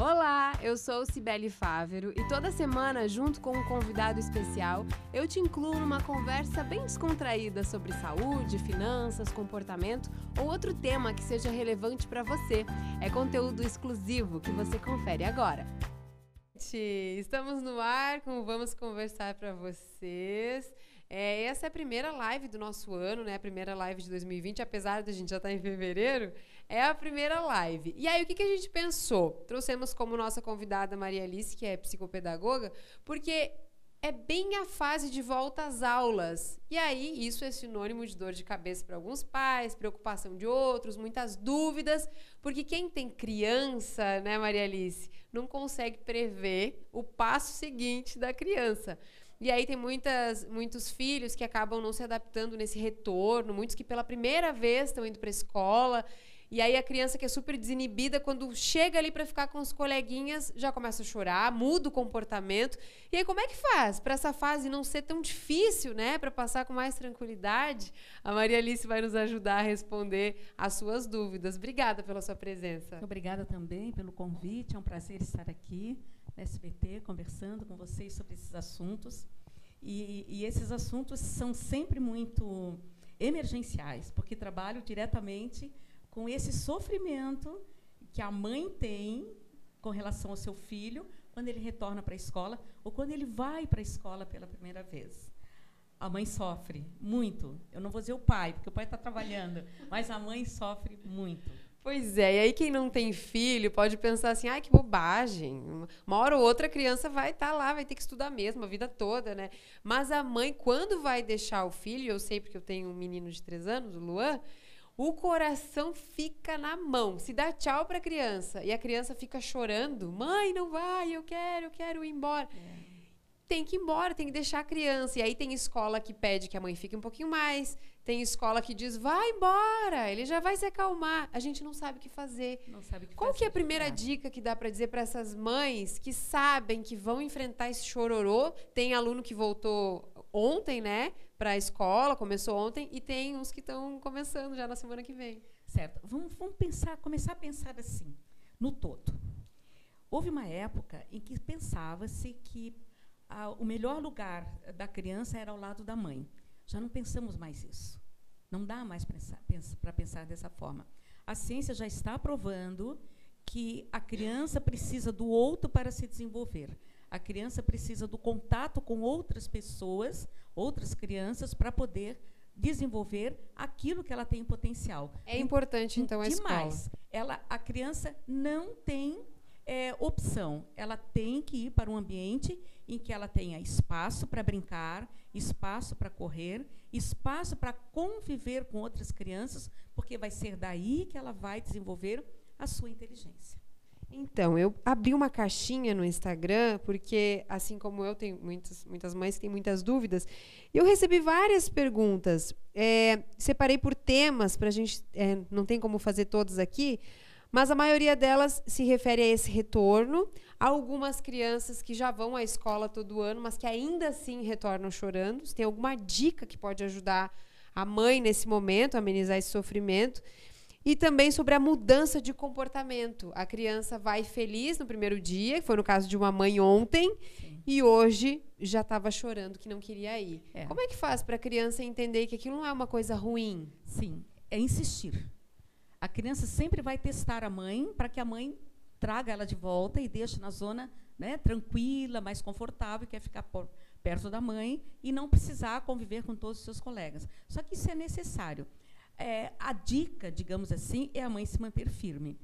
Olá, eu sou Cibele Fávero e toda semana, junto com um convidado especial, eu te incluo numa conversa bem descontraída sobre saúde, finanças, comportamento ou outro tema que seja relevante para você. É conteúdo exclusivo que você confere agora. Estamos no ar com Vamos Conversar para vocês. É, essa é a primeira live do nosso ano, né? A primeira live de 2020, apesar de a gente já estar tá em fevereiro, é a primeira live. E aí, o que, que a gente pensou? Trouxemos como nossa convidada Maria Alice, que é psicopedagoga, porque é bem a fase de volta às aulas. E aí, isso é sinônimo de dor de cabeça para alguns pais, preocupação de outros, muitas dúvidas, porque quem tem criança, né, Maria Alice, não consegue prever o passo seguinte da criança. E aí tem muitas, muitos filhos que acabam não se adaptando nesse retorno, muitos que pela primeira vez estão indo para a escola. E aí a criança que é super desinibida, quando chega ali para ficar com os coleguinhas, já começa a chorar, muda o comportamento. E aí como é que faz para essa fase não ser tão difícil, né, para passar com mais tranquilidade? A Maria Alice vai nos ajudar a responder as suas dúvidas. Obrigada pela sua presença. Obrigada também pelo convite, é um prazer estar aqui. SBT, conversando com vocês sobre esses assuntos. E, e, esses assuntos são sempre muito emergenciais, porque trabalho diretamente com esse sofrimento que a mãe tem com relação ao seu filho quando ele retorna para a escola ou quando ele vai para a escola pela primeira vez. A mãe sofre muito. Eu não vou dizer o pai, porque o pai está trabalhando, mas a mãe sofre muito. Pois é, e aí quem não tem filho pode pensar assim, ai, que bobagem. Uma hora ou outra a criança vai estar tá lá, vai ter que estudar mesmo, a vida toda, né? Mas a mãe, quando vai deixar o filho, eu sei porque eu tenho um menino de três anos, o Luan, o coração fica na mão. Se dá tchau para a criança e a criança fica chorando, mãe, não vai, eu quero, eu quero ir embora. É tem que ir embora, tem que deixar a criança. E aí tem escola que pede que a mãe fique um pouquinho mais, tem escola que diz, vai embora, ele já vai se acalmar. A gente não sabe o que fazer. Não sabe o que Qual fazer, que é a primeira é. dica que dá para dizer para essas mães que sabem que vão enfrentar esse chororô? Tem aluno que voltou ontem, né, para a escola, começou ontem, e tem uns que estão começando já na semana que vem. Certo. Vamos, vamos pensar, começar a pensar assim, no todo. Houve uma época em que pensava-se que a, o melhor lugar da criança era ao lado da mãe. Já não pensamos mais isso. Não dá mais para pensar, pensar dessa forma. A ciência já está provando que a criança precisa do outro para se desenvolver. A criança precisa do contato com outras pessoas, outras crianças, para poder desenvolver aquilo que ela tem em potencial. É importante, então, a Demais. escola. Ela, a criança não tem é, opção. Ela tem que ir para um ambiente em que ela tenha espaço para brincar, espaço para correr, espaço para conviver com outras crianças, porque vai ser daí que ela vai desenvolver a sua inteligência. Então, eu abri uma caixinha no Instagram, porque, assim como eu, tenho muitas, muitas mães que têm muitas dúvidas, eu recebi várias perguntas. É, separei por temas, para a gente. É, não tem como fazer todos aqui, mas a maioria delas se refere a esse retorno. Há algumas crianças que já vão à escola todo ano, mas que ainda assim retornam chorando. Se tem alguma dica que pode ajudar a mãe nesse momento, a amenizar esse sofrimento. E também sobre a mudança de comportamento. A criança vai feliz no primeiro dia, que foi no caso de uma mãe ontem, Sim. e hoje já estava chorando que não queria ir. É. Como é que faz para a criança entender que aquilo não é uma coisa ruim? Sim, é insistir. A criança sempre vai testar a mãe para que a mãe traga ela de volta e deixe na zona né, tranquila, mais confortável, que é ficar por, perto da mãe e não precisar conviver com todos os seus colegas. Só que isso é necessário. É, a dica, digamos assim, é a mãe se manter firme.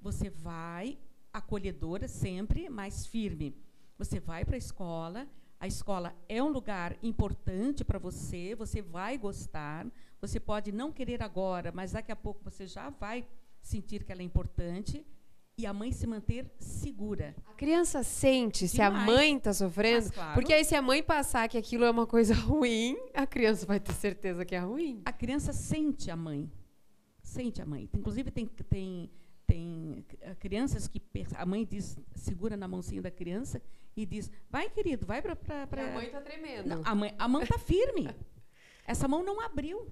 Você vai acolhedora sempre, mas firme. Você vai para a escola, a escola é um lugar importante para você, você vai gostar, você pode não querer agora, mas daqui a pouco você já vai sentir que ela é importante e a mãe se manter segura. A criança sente Demais. se a mãe está sofrendo, claro. porque aí se a mãe passar que aquilo é uma coisa ruim, a criança vai ter certeza que é ruim. A criança sente a mãe, sente a mãe. Inclusive tem tem tem eh, crianças que a mãe diz segura na mãozinha da criança e diz vai querido vai para para a mãe está tremendo. Não, a mãe a mão está firme. Essa mão não abriu.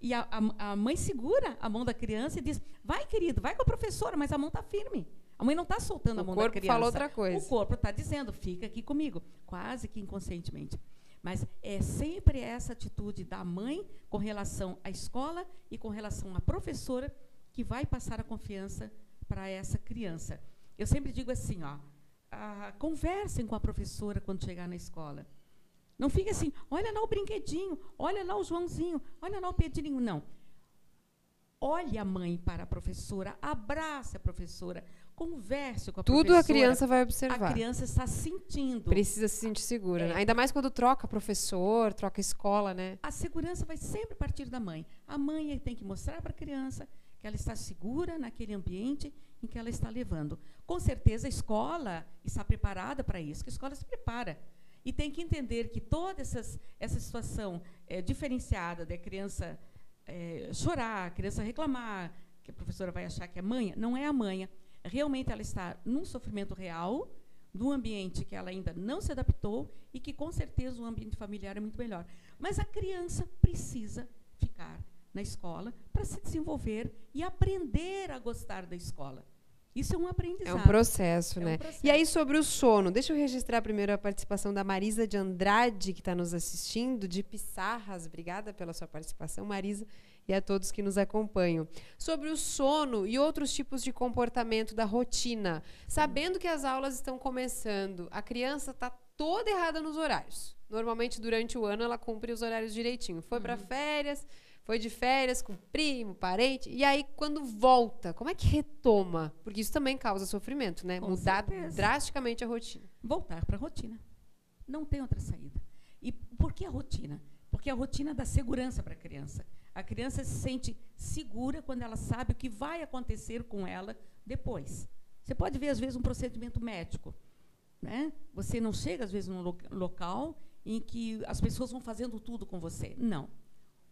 E a, a, a, mãe segura a mão da criança e diz: Vai, querido, vai com a professora, mas a mão está firme. A mãe não está soltando o a mão da criança. O corpo fala outra coisa. O corpo está dizendo, fica aqui comigo, quase que inconscientemente. Mas é sempre essa atitude da mãe com relação à escola e com relação à professora que vai passar a confiança para essa criança. Eu sempre digo assim, ó, ah, conversem com a professora quando chegar na escola. Não fique assim, olha lá o brinquedinho, olha lá o Joãozinho, olha lá o Pedrinho. Não. Olhe a mãe para a professora, abrace a professora, converse com a Tudo professora. a criança vai observar. A criança está sentindo. Precisa se sentir segura. É. Né? Ainda mais quando troca professor, troca escola, né? A segurança vai sempre partir da mãe. A mãe tem que mostrar para a criança que ela está segura naquele ambiente em que ela está levando. Com certeza a escola está preparada para isso, que a escola se prepara. E tem que entender que toda essas, essa situação é, diferenciada da criança é, chorar, a criança reclamar, que a professora vai achar que é manha, não é a manha. Realmente ela está num sofrimento real, num ambiente que ela ainda não se adaptou e que com certeza o ambiente familiar é muito melhor. Mas a criança precisa ficar na escola para se desenvolver e aprender a gostar da escola. Isso é um aprendizado. É um processo, é né? Um processo. E aí, sobre o sono, deixa eu registrar primeiro a participação da Marisa de Andrade, que está nos assistindo, de Pissarras. Obrigada pela sua participação, Marisa, e a todos que nos acompanham. Sobre o sono e outros tipos de comportamento da rotina. Sabendo que as aulas estão começando, a criança está toda errada nos horários. Normalmente, durante o ano, ela cumpre os horários direitinho. Foi uhum. para férias foi de férias com primo, parente, e aí quando volta, como é que retoma? Porque isso também causa sofrimento, né? Com Mudar certeza. drasticamente a rotina. Voltar para a rotina. Não tem outra saída. E por que a rotina? Porque a rotina dá segurança para a criança. A criança se sente segura quando ela sabe o que vai acontecer com ela depois. Você pode ver, às vezes, um procedimento médico. Né? Você não chega, às vezes, num local em que as pessoas vão fazendo tudo com você. Não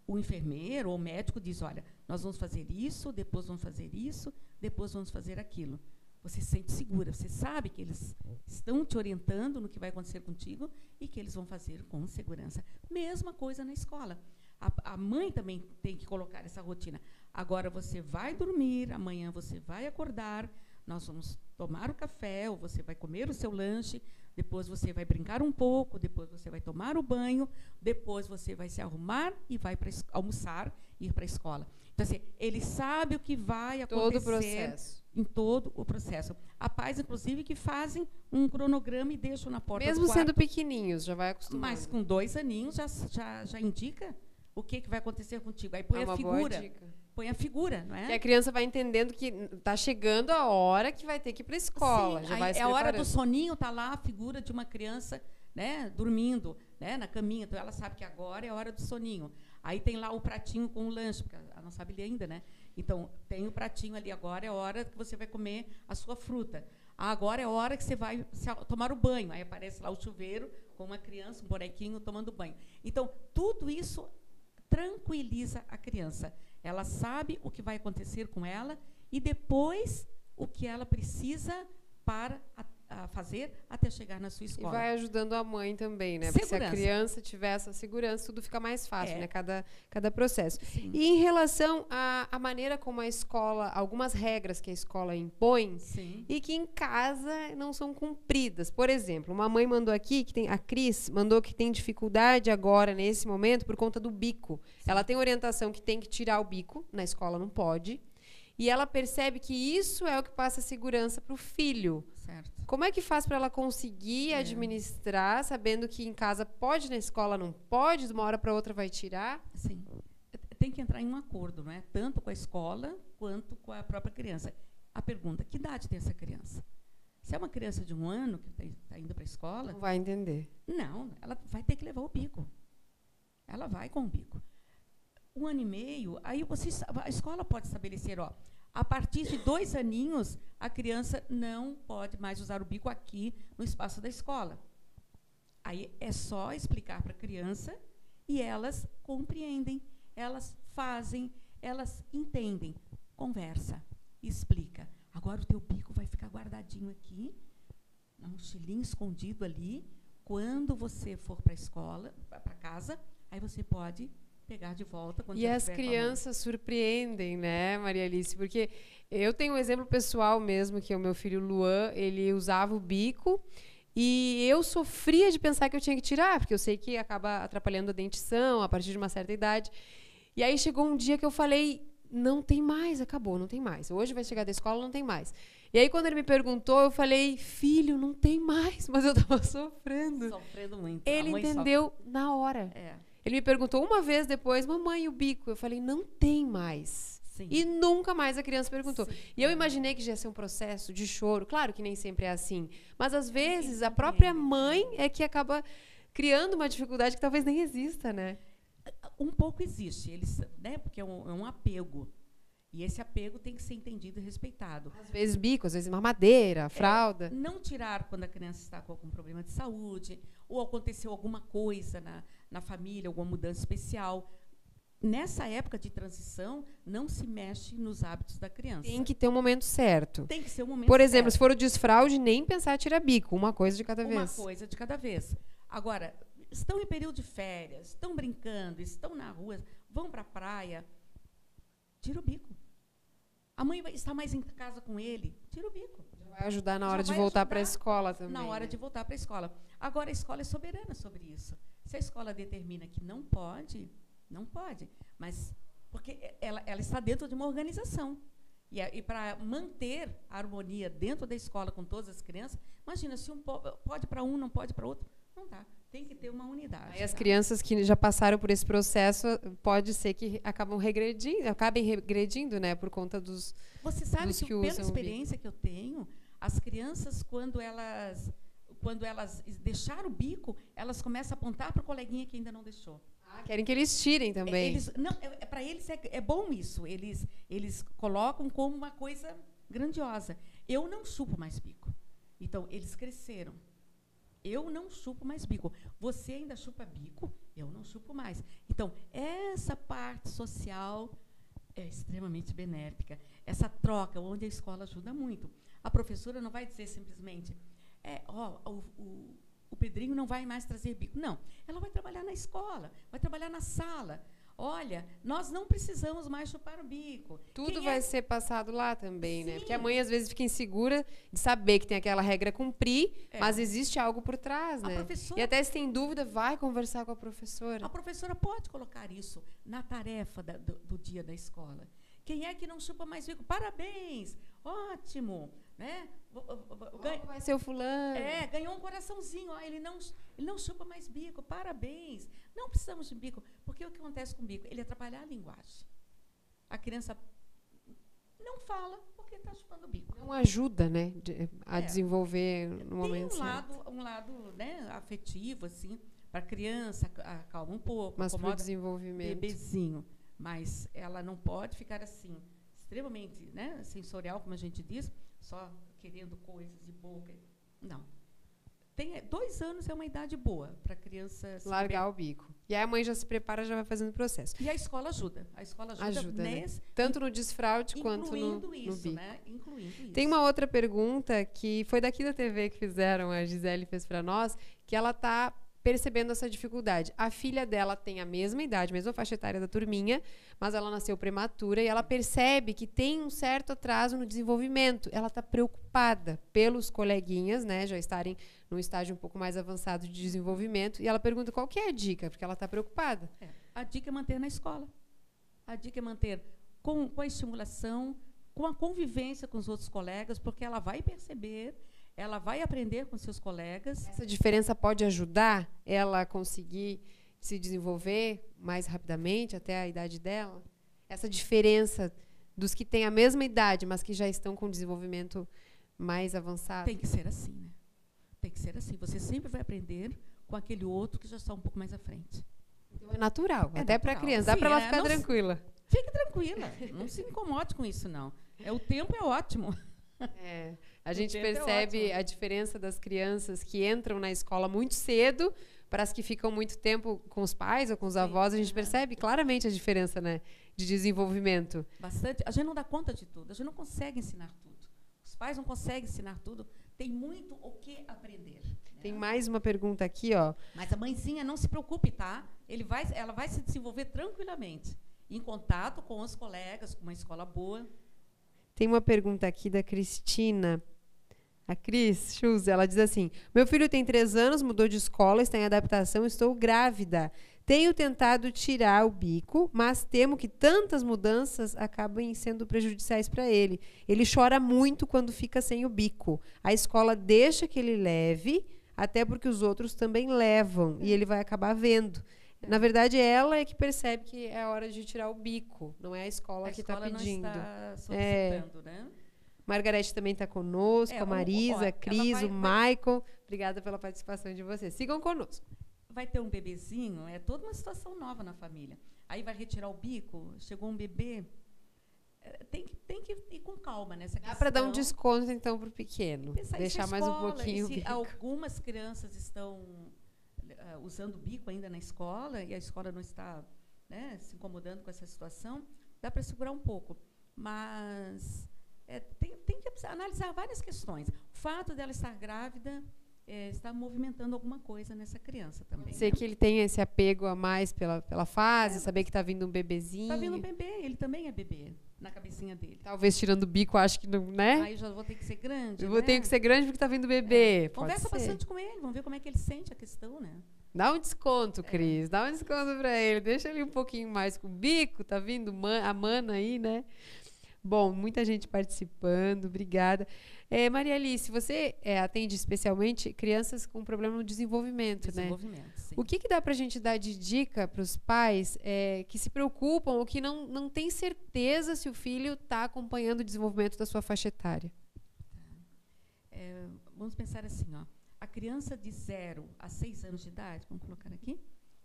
o enfermeiro ou o médico diz: olha, nós vamos fazer isso, depois vamos fazer isso, depois vamos fazer aquilo. Você se sente segura, você sabe que eles estão te orientando no que vai acontecer contigo e que eles vão fazer com segurança. Mesma coisa na escola. A, a mãe também tem que colocar essa rotina. Agora você vai dormir, amanhã você vai acordar, nós vamos tomar o café, ou você vai comer o seu lanche, depois você vai brincar um pouco, depois você vai tomar o banho, depois você vai se arrumar e vai para almoçar e ir para a escola. Então, assim, ele sabe o que vai acontecer todo o processo. em todo o processo. Há pais, inclusive, que fazem um cronograma e deixam na porta Mesmo do quarto. sendo pequenininhos, já vai acostumar. Mas com dois aninhos já, já, já indica o que, que vai acontecer contigo. Aí põe é a figura põe a figura, não é? Que a criança vai entendendo que está chegando a hora que vai ter que ir para a escola. Sim, já vai é a hora do soninho, está lá a figura de uma criança né, dormindo né, na caminha. Então ela sabe que agora é a hora do soninho. Aí tem lá o pratinho com o lanche, porque ela não sabe ler ainda, né? Então tem o pratinho ali, agora é a hora que você vai comer a sua fruta. Ah, agora é a hora que você vai tomar o banho. Aí aparece lá o chuveiro com uma criança, um bonequinho tomando banho. Então, tudo isso tranquiliza a criança. Ela sabe o que vai acontecer com ela e depois o que ela precisa para a, a fazer até chegar na sua escola. E vai ajudando a mãe também, né? Porque se a criança tiver essa segurança, tudo fica mais fácil, é. né? Cada, cada processo. Sim. E em relação à, maneira como a escola, algumas regras que a escola impõe Sim. e que em casa não são cumpridas. Por exemplo, uma mãe mandou aqui que tem a Cris mandou que tem dificuldade agora nesse momento por conta do bico. Ela tem orientação que tem que tirar o bico, na escola não pode. E ela percebe que isso é o que passa segurança para o filho. Certo. Como é que faz para ela conseguir é. administrar, sabendo que em casa pode, na escola não pode, de uma hora para outra vai tirar? Sim. Tem que entrar em um acordo, né? tanto com a escola quanto com a própria criança. A pergunta: que idade tem essa criança? Se é uma criança de um ano que está indo para a escola. Não vai entender. Não, ela vai ter que levar o bico. Ela vai com o bico um ano e meio, aí você, a escola pode estabelecer, ó, a partir de dois aninhos, a criança não pode mais usar o bico aqui no espaço da escola. Aí é só explicar para a criança e elas compreendem, elas fazem, elas entendem. Conversa, explica. Agora o teu bico vai ficar guardadinho aqui, na mochilinha escondido ali. Quando você for para a escola, para casa, aí você pode pegar de volta quando E as crianças surpreendem, né, Maria Alice? Porque eu tenho um exemplo pessoal mesmo, que é o meu filho Luan, ele usava o bico e eu sofria de pensar que eu tinha que tirar, porque eu sei que acaba atrapalhando a dentição a partir de uma certa idade. E aí chegou um dia que eu falei, não tem mais, acabou, não tem mais. Hoje vai chegar da escola, não tem mais. E aí, quando ele me perguntou, eu falei, filho, não tem mais, mas eu estava sofrendo. Sofrendo muito. Ele entendeu sofre. na hora. É. Ele me perguntou uma vez depois, mamãe, o bico? Eu falei, não tem mais. Sim. E nunca mais a criança perguntou. Sim. E eu imaginei que já ia ser um processo de choro. Claro que nem sempre é assim. Mas às vezes a própria mãe é que acaba criando uma dificuldade que talvez nem exista, né? Um pouco existe, eles, né? Porque é um, é um apego. E esse apego tem que ser entendido e respeitado. Às vezes bico, às vezes mamadeira, fralda. É, não tirar quando a criança está com algum problema de saúde, ou aconteceu alguma coisa na, na família, alguma mudança especial. Nessa época de transição, não se mexe nos hábitos da criança. Tem que ter um momento certo. Tem que ser um momento Por exemplo, certo. se for o desfraude, nem pensar tirar bico, uma coisa de cada uma vez. Uma coisa de cada vez. Agora, estão em período de férias, estão brincando, estão na rua, vão para a praia, tira o bico. A mãe estar mais em casa com ele, tira o bico. Já vai ajudar na hora de voltar para a escola também. Na hora né? de voltar para a escola. Agora, a escola é soberana sobre isso. Se a escola determina que não pode, não pode. Mas, porque ela, ela está dentro de uma organização. E, e para manter a harmonia dentro da escola com todas as crianças, imagina, se um po pode para um, não pode para outro, não dá. Tem que ter uma unidade. Aí as tá? crianças que já passaram por esse processo, pode ser que acabam regredindo, acabem regredindo, né, por conta dos Você sabe dos que, que pela experiência que eu tenho, as crianças quando elas quando elas deixaram o bico, elas começam a apontar para o coleguinha que ainda não deixou. Ah, querem que eles tirem também. Eles, não, é, é para eles é, é bom isso. Eles eles colocam como uma coisa grandiosa. Eu não chupo mais bico. Então eles cresceram. Eu não chupo mais bico. Você ainda chupa bico? Eu não chupo mais. Então, essa parte social é extremamente benéfica. Essa troca, onde a escola ajuda muito. A professora não vai dizer simplesmente, é, ó, o, o, o Pedrinho não vai mais trazer bico. Não. Ela vai trabalhar na escola, vai trabalhar na sala. Olha, nós não precisamos mais chupar o bico. Tudo Quem vai é ser passado lá também, né? Porque a Sim. mãe às vezes fica insegura de saber que tem aquela regra a cumprir, É. mas existe algo por trás, A né? professora E até se tem dúvida, vai conversar com a professora. A professora pode colocar isso na tarefa da- do, do dia da escola. Quem é que não chupa mais bico? Parabéns! Ótimo! Né? Ganha- Vai ser o fulano. é, ganhou um coraçãozinho. Ó, ele, não, ele não chupa mais bico. Parabéns! Não precisamos de bico. Porque o que acontece com o bico? Ele atrapalha a linguagem. A criança não fala porque está chupando bico. Não ajuda, né, de- a É. desenvolver no Tem momento um certo. lado, um lado né, afetivo, assim, para a criança, ac- acalma um pouco, Mas para o desenvolvimento. bebezinho. Mas ela não pode ficar assim, extremamente né, sensorial, como a gente diz, só querendo coisas de boca. Não. Tem, dois anos é uma idade boa para a criança se Largar o bico. E aí a mãe já se prepara, já vai fazendo o processo. E a escola ajuda. A escola ajuda, Ajuda, né? Tanto no desfraude quanto no, incluindo no isso, bico. né? Incluindo isso. Tem uma outra pergunta que foi daqui da TV que fizeram, a Gisele fez para nós, que ela tá percebendo essa dificuldade. A filha dela tem a mesma idade, mesma faixa etária da turminha, mas ela nasceu prematura e ela percebe que tem um certo atraso no desenvolvimento. Ela está preocupada pelos coleguinhas, né, já estarem num estágio um pouco mais avançado de desenvolvimento, e ela pergunta qual que é a dica, porque ela está preocupada. É. A dica é manter na escola. A dica é manter com, com a estimulação, com a convivência com os outros colegas, porque ela vai perceber, ela vai aprender com seus colegas. Essa diferença pode ajudar ela a conseguir se desenvolver mais rapidamente até a idade dela? Essa diferença dos que têm a mesma idade, mas que já estão com desenvolvimento mais avançado? Tem que ser assim, né? Tem que ser assim. Você sempre vai aprender com aquele outro que já está um pouco mais à frente. Então é natural, É até para natural. criança. Dá para ela né? ficar tranquila. Fique tranquila, não se incomode com isso, não. É, o tempo é ótimo. É, a gente é percebe ótimo. a diferença das crianças que entram na escola muito cedo para as que ficam muito tempo com os pais ou com os Sim, avós. A gente aham. percebe claramente a diferença né, de desenvolvimento. Bastante. A gente não dá conta de tudo, a gente não consegue ensinar tudo. Os pais não conseguem ensinar tudo tem muito o que aprender. né? Tem mais uma pergunta aqui, ó. Mas a mãezinha não se preocupe, tá? Ele vai, ela vai se desenvolver tranquilamente, em contato com os colegas, com uma escola boa. Tem uma pergunta aqui da Cristina. A Cris Schulze, ela diz assim: Meu filho tem três anos, mudou de escola, está em adaptação, estou grávida. Tenho tentado tirar o bico, mas temo que tantas mudanças acabem sendo prejudiciais para ele. Ele chora muito quando fica sem o bico. A escola deixa que ele leve, até porque os outros também levam, e ele vai acabar vendo. Na verdade, ela é que percebe que é a hora de tirar o bico, não é a escola a que está escola pedindo. não está solicitando, né? Margarete também está conosco, É, a Marisa, ó, a Cris, vai- o Maicon. Obrigada pela participação de vocês. Sigam conosco. Vai ter um bebezinho, é toda uma situação nova na família. Aí vai retirar o bico, chegou um bebê. é, Tem que, tem que ir com calma nessa Dá questão. para dar um desconto, então, para o pequeno. Pensar Deixar se mais um escola, pouquinho. Se algumas crianças estão eh, usando o bico ainda na escola e a escola não está né, se incomodando com essa situação, dá para segurar um pouco. Mas eh, analisar várias questões. O fato dela estar grávida eh, está movimentando alguma coisa nessa criança também. Sei que ele tem esse apego a mais pela, pela fase, É, saber que está vindo um bebezinho. Está vindo um bebê, ele também é bebê, na cabecinha dele. Talvez tirando o bico, acho que não, né? Aí já vou ter que ser grande. Eu vou né? ter que ser grande porque está vindo bebê. Pode Conversa bastante com ele, vamos ver como é que ele sente a questão, né? Dá um desconto, É. Cris. Dá um desconto para ele. Deixa ele um pouquinho mais com o bico. Tá vindo man- a mana aí, né? Bom, muita gente participando. Obrigada. É, Maria Alice, você é, atende especialmente crianças com problema no desenvolvimento, né? Desenvolvimento, sim. O que, que dá para a gente dar de dica para os pais é, que se preocupam ou que não, não têm certeza se o filho está acompanhando o desenvolvimento da sua faixa etária? É, vamos pensar assim, ó. A criança de 0 a 6 anos de idade, vamos colocar aqui,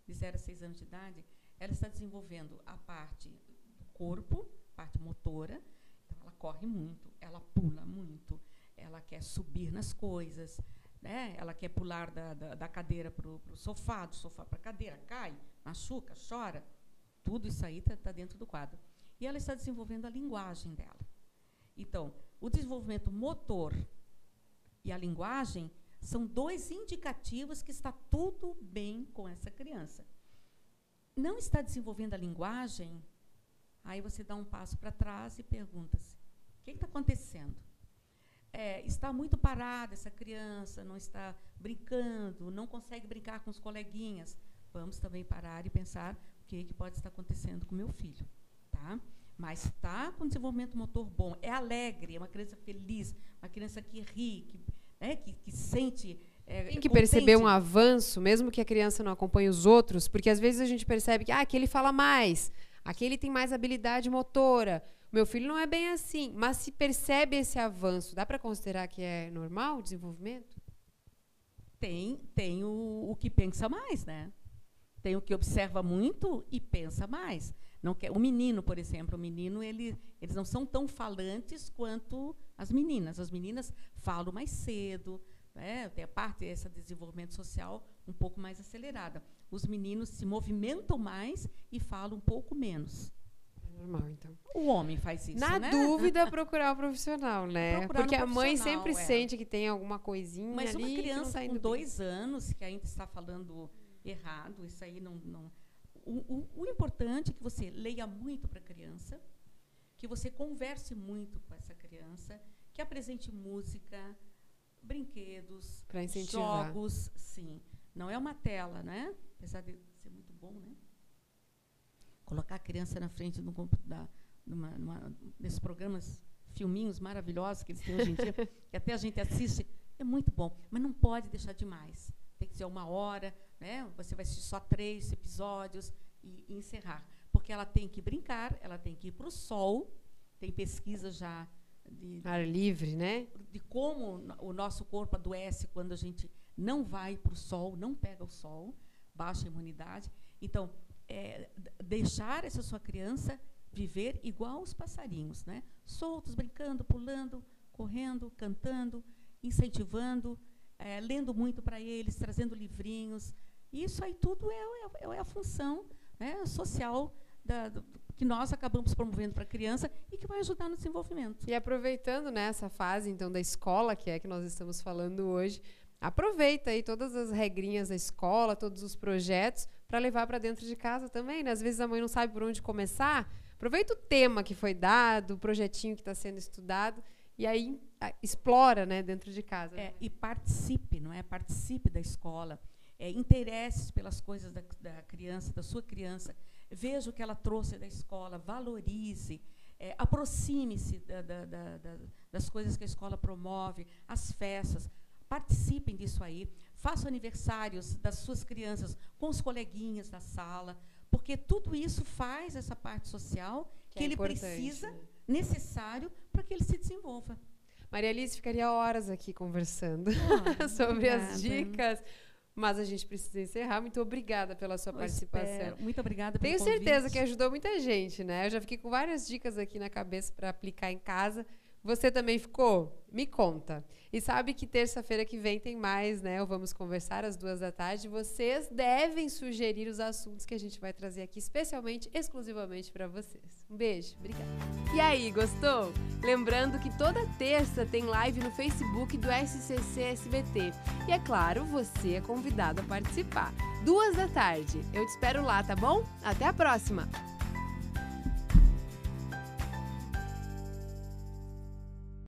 de 0 a 6 anos de idade, ela está desenvolvendo a parte do corpo, parte motora, corre muito, ela pula muito, ela quer subir nas coisas, né? ela quer pular da, da, da cadeira para o sofá, do sofá para a cadeira, cai, machuca, chora. Tudo isso aí está dentro do quadro. E ela está desenvolvendo a linguagem dela. Então, o desenvolvimento motor e a linguagem são dois indicativos que está tudo bem com essa criança. Não está desenvolvendo a linguagem, aí você dá um passo para trás e pergunta-se: o que está acontecendo? É, está muito parada essa criança, não está brincando, não consegue brincar com os coleguinhas. Vamos também parar e pensar o que, que pode estar acontecendo com meu filho. Tá? Mas está com desenvolvimento motor bom, é alegre, é uma criança feliz, uma criança que ri, que, né, que, que sente. É, Tem que contente. perceber um avanço, mesmo que a criança não acompanhe os outros, porque às vezes a gente percebe que ah, aquele fala mais, aquele tem mais habilidade motora. Meu filho não é bem assim, mas se percebe esse avanço, dá para considerar que é normal o desenvolvimento? Tem, tem o, o que pensa mais, né? Tem o que observa muito e pensa mais. Não quer, o menino, por exemplo, o menino, ele, eles não são tão falantes quanto as meninas. As meninas falam mais cedo, né? tem a parte desse desenvolvimento social um pouco mais acelerada. Os meninos se movimentam mais e falam um pouco menos. É normal, então. O homem faz isso, Na né? dúvida, procurar o profissional, né? Procurar Porque a mãe sempre é. sente que tem alguma coisinha Mas ali uma criança tá com bem. dois anos que ainda está falando errado, isso aí não. não o, o, o importante é que você leia muito para a criança, que você converse muito com essa criança, que apresente música, brinquedos, jogos, sim. Não é uma tela, né? Apesar de ser muito bom, né? Colocar a criança na frente computador, numa, numa, nesses programas, filminhos maravilhosos que eles têm hoje em dia, que até a gente assiste, é muito bom. Mas não pode deixar demais. Tem que ser uma hora, né? Você vai assistir só três episódios e, e encerrar. Porque ela tem que brincar, ela tem que ir para o sol. Tem pesquisa já de, Ar livre, né? de como o nosso corpo adoece quando a gente não vai para o sol, não pega o sol, baixa imunidade. Então, é, deixar essa sua criança viver igual os passarinhos, né? soltos, brincando, pulando, correndo, cantando, incentivando, é, lendo muito para eles, trazendo livrinhos. Isso aí tudo é, é- é a função né, social da- do, que nós acabamos promovendo para a criança e que vai ajudar no desenvolvimento. E aproveitando né, fase então da escola, que é que nós estamos falando hoje, aproveita aí todas as regrinhas da escola, todos os projetos para levar para dentro de casa também, né? Às vezes a mãe não sabe por onde começar, aproveita o tema que foi dado, o projetinho que está sendo estudado e aí a, explora, né, dentro de casa. É, e participe, não é? Participe da escola, é, interesse pelas coisas da, da criança, da sua criança veja o que ela trouxe da escola, valorize, é, aproxime-se da, da, da, das coisas que a escola promove, as festas, participem disso aí, façam aniversários das suas crianças com os coleguinhas da sala, porque tudo isso faz essa parte social que, que é ele precisa, né? necessário, para que ele se desenvolva. Maria Alice ficaria horas aqui conversando ah, sobre obrigada. as dicas, mas a gente precisa encerrar. Muito obrigada pela sua Eu participação. Espero. Muito obrigada pelo Tenho convite. certeza que ajudou muita gente, né? Eu já fiquei com várias dicas aqui na cabeça para aplicar em casa. Você também ficou? Me conta. E sabe que terça-feira que vem tem mais, né? vamos conversar às duas da tarde. Vocês devem sugerir os assuntos que a gente vai trazer aqui, especialmente, exclusivamente para vocês. Um beijo, obrigada. E aí, gostou? Lembrando que toda terça tem live no Facebook do SCC SBT. E é claro, você é convidado a participar. Duas da tarde. Eu te espero lá, tá bom? Até a próxima!